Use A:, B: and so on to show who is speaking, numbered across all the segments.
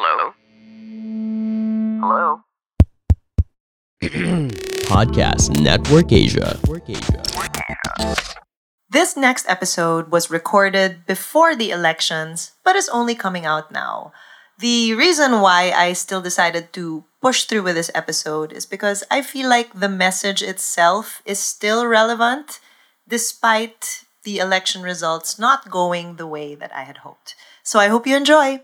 A: Hello? Hello?
B: Podcast Network Asia.
C: This next episode was recorded before the elections, but is only coming out now. The reason why I still decided to push through with this episode is because I feel like the message itself is still relevant despite the election results not going the way that I had hoped. So I hope you enjoy.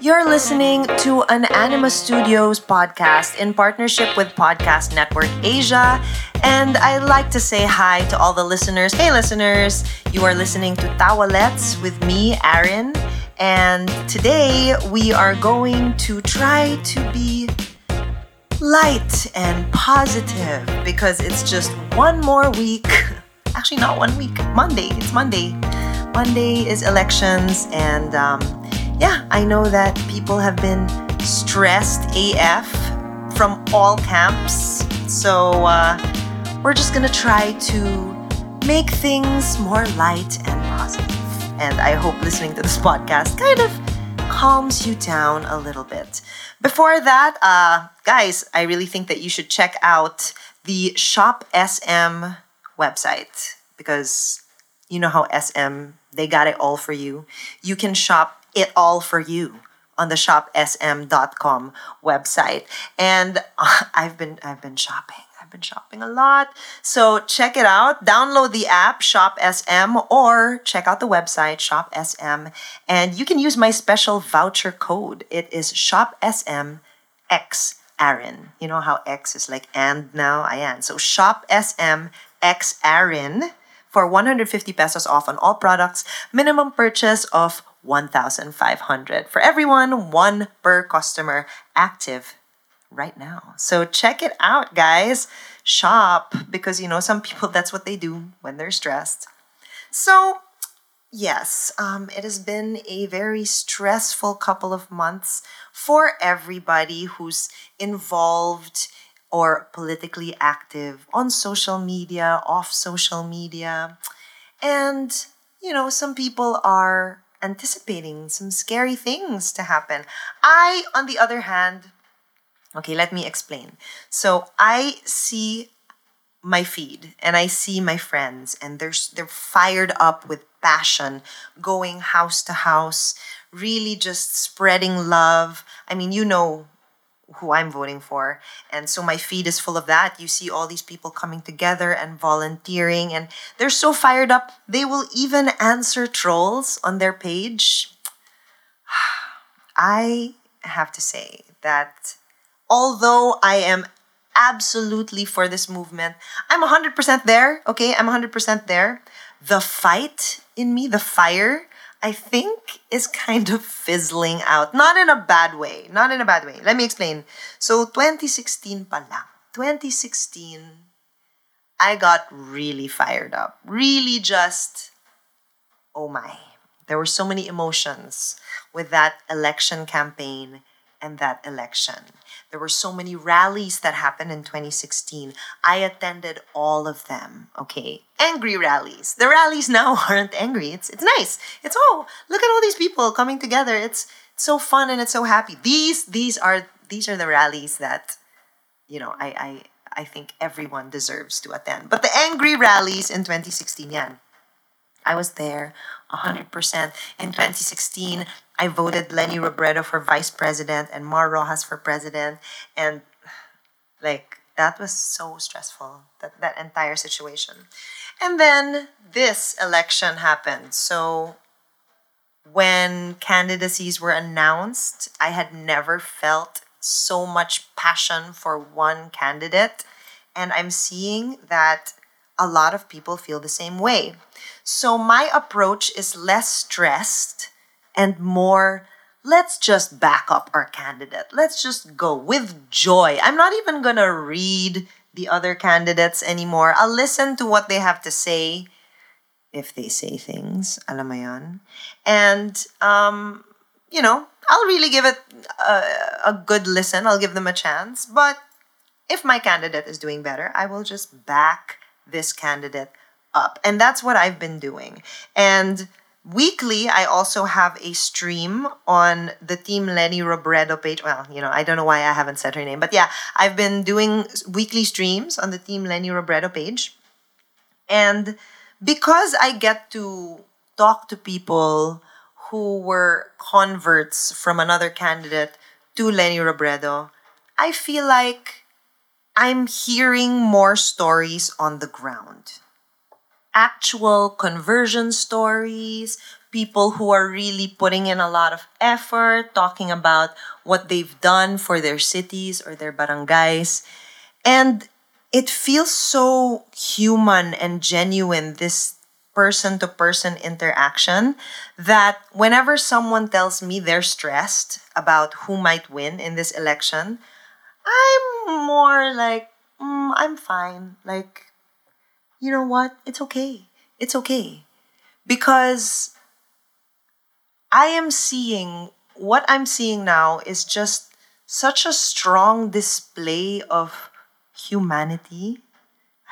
C: You're listening to an Anima Studios podcast in partnership with Podcast Network Asia. And I'd like to say hi to all the listeners. Hey, listeners, you are listening to Tawalets with me, Aaron. And today we are going to try to be light and positive because it's just one more week. Actually, not one week. Monday. It's Monday. Monday is elections, and um, yeah, I know that people have been stressed AF from all camps. So uh, we're just gonna try to make things more light and positive. And I hope listening to this podcast kind of calms you down a little bit. Before that, uh, guys, I really think that you should check out the Shop SM website because you know how SM they got it all for you. You can shop it all for you on the shopsm.com website. And uh, I've been I've been shopping. I've been shopping a lot. So check it out. Download the app Shop SM or check out the website Shop SM and you can use my special voucher code. It is Shop SM X Aaron. You know how X is like and now I am. So Shop SM X Aaron for 150 pesos off on all products. Minimum purchase of 1,500 for everyone, one per customer active right now. So check it out, guys. Shop because you know some people that's what they do when they're stressed. So yes, um, it has been a very stressful couple of months for everybody who's involved or politically active on social media, off social media. And, you know, some people are anticipating some scary things to happen. I, on the other hand, okay, let me explain. So I see my feed and I see my friends and they're they're fired up with passion, going house to house, really just spreading love. I mean, you know who I'm voting for. And so my feed is full of that. You see all these people coming together and volunteering, and they're so fired up, they will even answer trolls on their page. I have to say that although I am absolutely for this movement, I'm 100% there, okay? I'm 100% there. The fight in me, the fire, I think is kind of fizzling out. Not in a bad way. Not in a bad way. Let me explain. So 2016 pa lang. 2016, I got really fired up. Really just, oh my. There were so many emotions with that election campaign and that election. There were so many rallies that happened in 2016. I attended all of them, okay? Angry rallies. The rallies now aren't angry. It's it's nice. It's oh, look at all these people coming together. It's, it's so fun and it's so happy. These these are these are the rallies that you know, I I I think everyone deserves to attend. But the angry rallies in 2016 yan. I was there 100%. In 2016, I voted Leni Robredo for vice president and Mar Roxas for president. And like, that was so stressful, that, that entire situation. And then this election happened. So when candidacies were announced, I had never felt so much passion for one candidate. And I'm seeing that a lot of people feel the same way. So my approach is less stressed and more let's just back up our candidate. Let's just go with joy. I'm not even going to read the other candidates anymore. I'll listen to what they have to say if they say things, alam mo yan. And um, you know, I'll really give it a, a good listen. I'll give them a chance, but if my candidate is doing better, I will just back this candidate up. And that's what I've been doing. And weekly, I also have a stream on the Team Leni Robredo page. Well, you know, I don't know why I haven't said her name, but yeah, I've been doing weekly streams on the Team Leni Robredo page. And because I get to talk to people who were converts from another candidate to Leni Robredo, I feel like I'm hearing more stories on the ground actual conversion stories, people who are really putting in a lot of effort, talking about what they've done for their cities or their barangays. And it feels so human and genuine, this person to person interaction, that whenever someone tells me they're stressed about who might win in this election, I'm more like, mm, I'm fine. Like, you know what? It's okay. It's okay. Because I am seeing, what I'm seeing now is just such a strong display of humanity.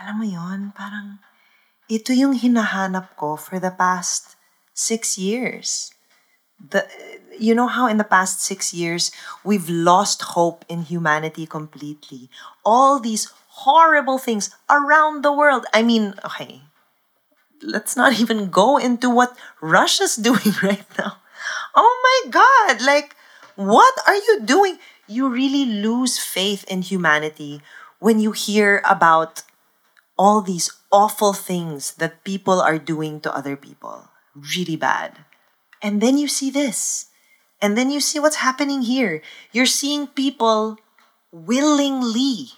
C: Alam mo yon, parang ito yung hinahanap ko for the past six years. The, you know how in the past six years we've lost hope in humanity completely. All these horrible things around the world. I mean, okay, let's not even go into what Russia's doing right now. Oh my God, like, what are you doing? You really lose faith in humanity when you hear about all these awful things that people are doing to other people. Really bad. And then you see this. And then you see what's happening here. You're seeing people willingly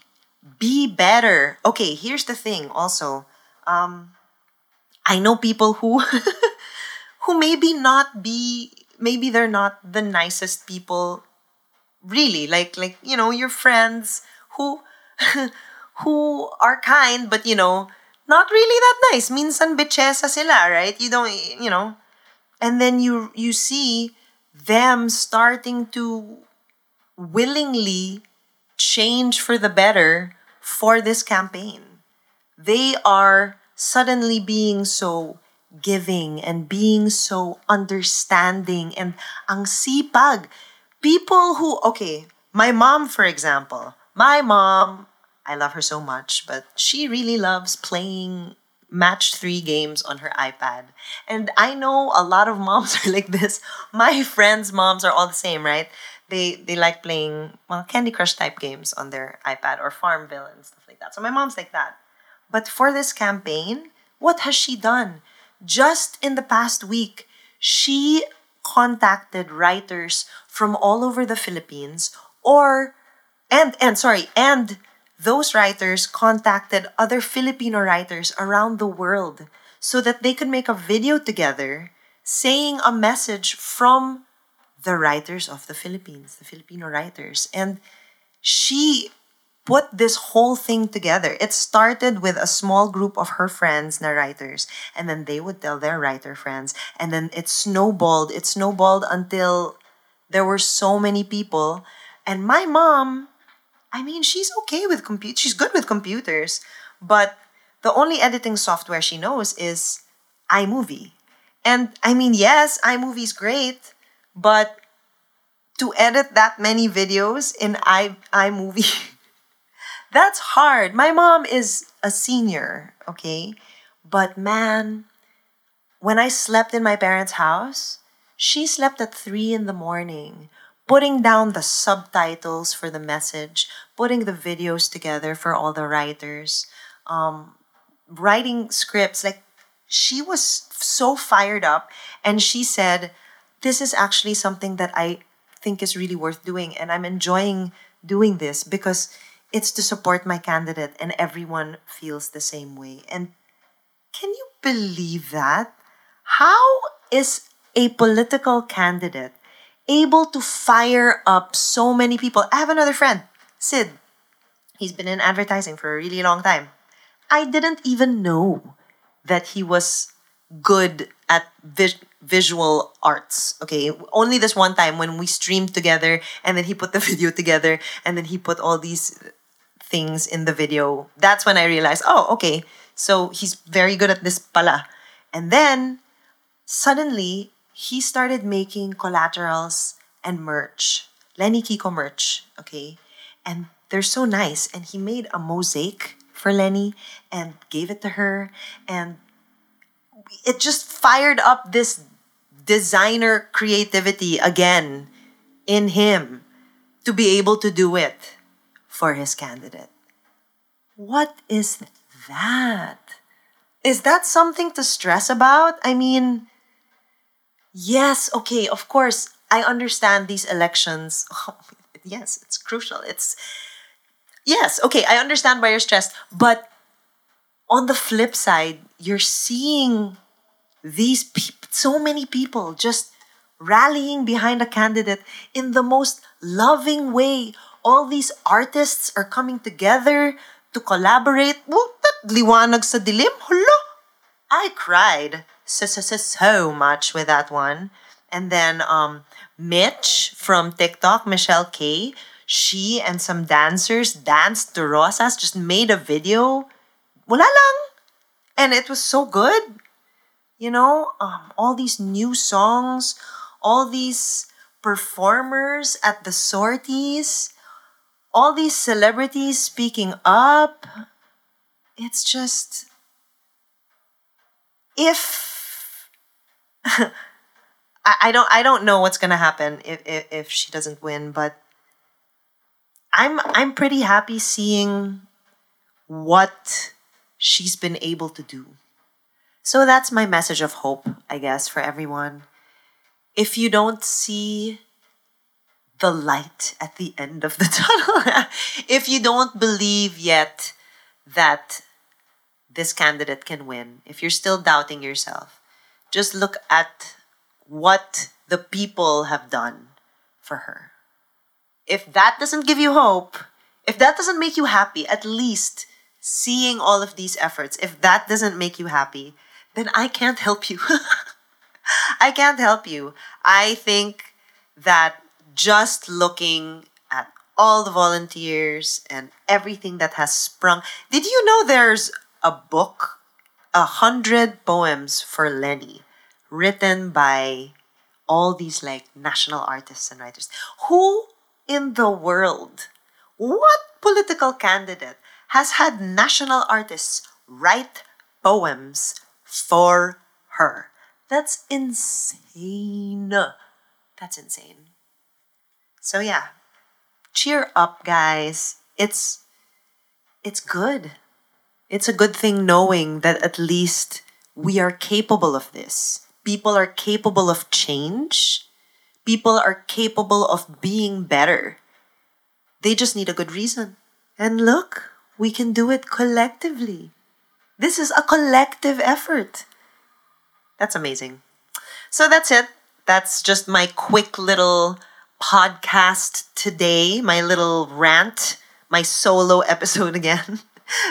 C: be better. Okay, here's the thing also. Um, I know people who who maybe not be maybe they're not the nicest people really like like you know your friends who who are kind but you know not really that nice minsan bitchesa sila right you don't you know and then you you see them starting to willingly change for the better for this campaign. They are suddenly being so giving and being so understanding and ang sipag. People who, okay, my mom, for example, my mom, I love her so much, but she really loves playing match three games on her iPad. And I know a lot of moms are like this. My friends' moms are all the same, right? They they like playing well Candy Crush type games on their iPad or Farmville and stuff like that. So my mom's like that. But for this campaign, what has she done? Just in the past week, she contacted writers from all over the Philippines or and and sorry, and those writers contacted other Filipino writers around the world so that they could make a video together saying a message from the writers of the Philippines, the Filipino writers. And she put this whole thing together. It started with a small group of her friends, na writers, and then they would tell their writer friends, and then it snowballed. It snowballed until there were so many people. And my mom, I mean, she's okay with compute. She's good with computers, but the only editing software she knows is iMovie. And I mean, yes, iMovie is great, but to edit that many videos in i iMovie, that's hard. My mom is a senior, okay? But man, when I slept in my parents' house, she slept at 3 in the morning, putting down the subtitles for the message, putting the videos together for all the writers, um, writing scripts. Like, she was so fired up. And she said, this is actually something that I think is really worth doing. And I'm enjoying doing this because it's to support my candidate and everyone feels the same way. And can you believe that? How is a political candidate able to fire up so many people? I have another friend, Sid. He's been in advertising for a really long time. I didn't even know that he was good at vis- visual arts. Okay, only this one time when we streamed together and then he put the video together and then he put all these things in the video. That's when I realized, oh, okay, so he's very good at this pala. And then suddenly he started making collaterals and merch. Leni Kiko merch, okay? And they're so nice. And he made a mosaic for Leni and gave it to her. And it just fired up this designer creativity again in him to be able to do it for his candidate. What is that? Is that something to stress about? I mean, yes, okay, of course, I understand these elections. Oh, yes, it's crucial. It's yes, okay, I understand why you're stressed, but on the flip side, you're seeing these people, so many people just rallying behind a candidate in the most loving way. All these artists are coming together to collaborate. liwanag sa dilim. Hala! I cried so, so, so, so much with that one. And then um, Mitch from TikTok, Michelle K, she and some dancers danced to Rosas, just made a video. Wala lang. And it was so good. You know, um, all these new songs, all these performers at the sorties, all these celebrities speaking up. It's just. If. I, don't I don't know what's gonna happen if, if if she doesn't win, but I'm I'm pretty happy seeing what she's been able to do. So that's my message of hope, I guess, for everyone. If you don't see the light at the end of the tunnel, if you don't believe yet that this candidate can win, if you're still doubting yourself, just look at what the people have done for her. If that doesn't give you hope, if that doesn't make you happy, at least seeing all of these efforts, if that doesn't make you happy, then I can't help you. I can't help you. I think that just looking at all the volunteers and everything that has sprung. Did you know there's a book, a hundred poems for Leni? written by all these like national artists and writers. Who in the world, what political candidate has had national artists write poems for her? That's insane. That's insane. So yeah, cheer up guys. It's it's good. It's a good thing knowing that at least we are capable of this people are capable of change. People are capable of being better. They just need a good reason. And look, we can do it collectively. This is a collective effort. That's amazing. So that's it. That's just my quick little podcast today, my little rant, my solo episode again.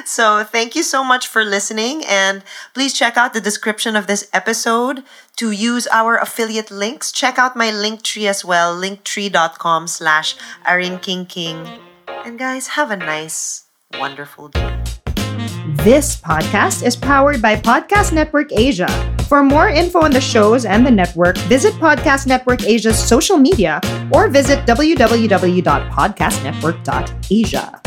C: So, thank you so much for listening. And please check out the description of this episode to use our affiliate links. Check out my link tree as well, linktree.com slash King. And guys, have a nice, wonderful day.
A: This podcast is powered by Podcast Network Asia. For more info on the shows and the network, visit Podcast Network Asia's social media or visit www.podcastnetwork.asia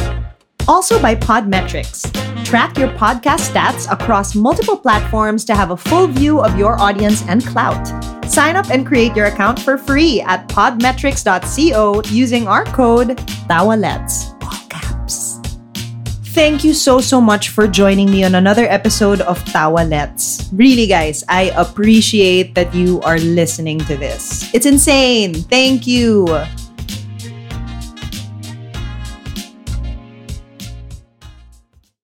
A: also by Podmetrics. Track your podcast stats across multiple platforms to have a full view of your audience and clout. Sign up and create your account for free at podmetrics.co using our code TAWALETS. Thank you so, so much for joining me on another episode of Tawalets. Really, guys, I appreciate that you are listening to this. It's insane. Thank you.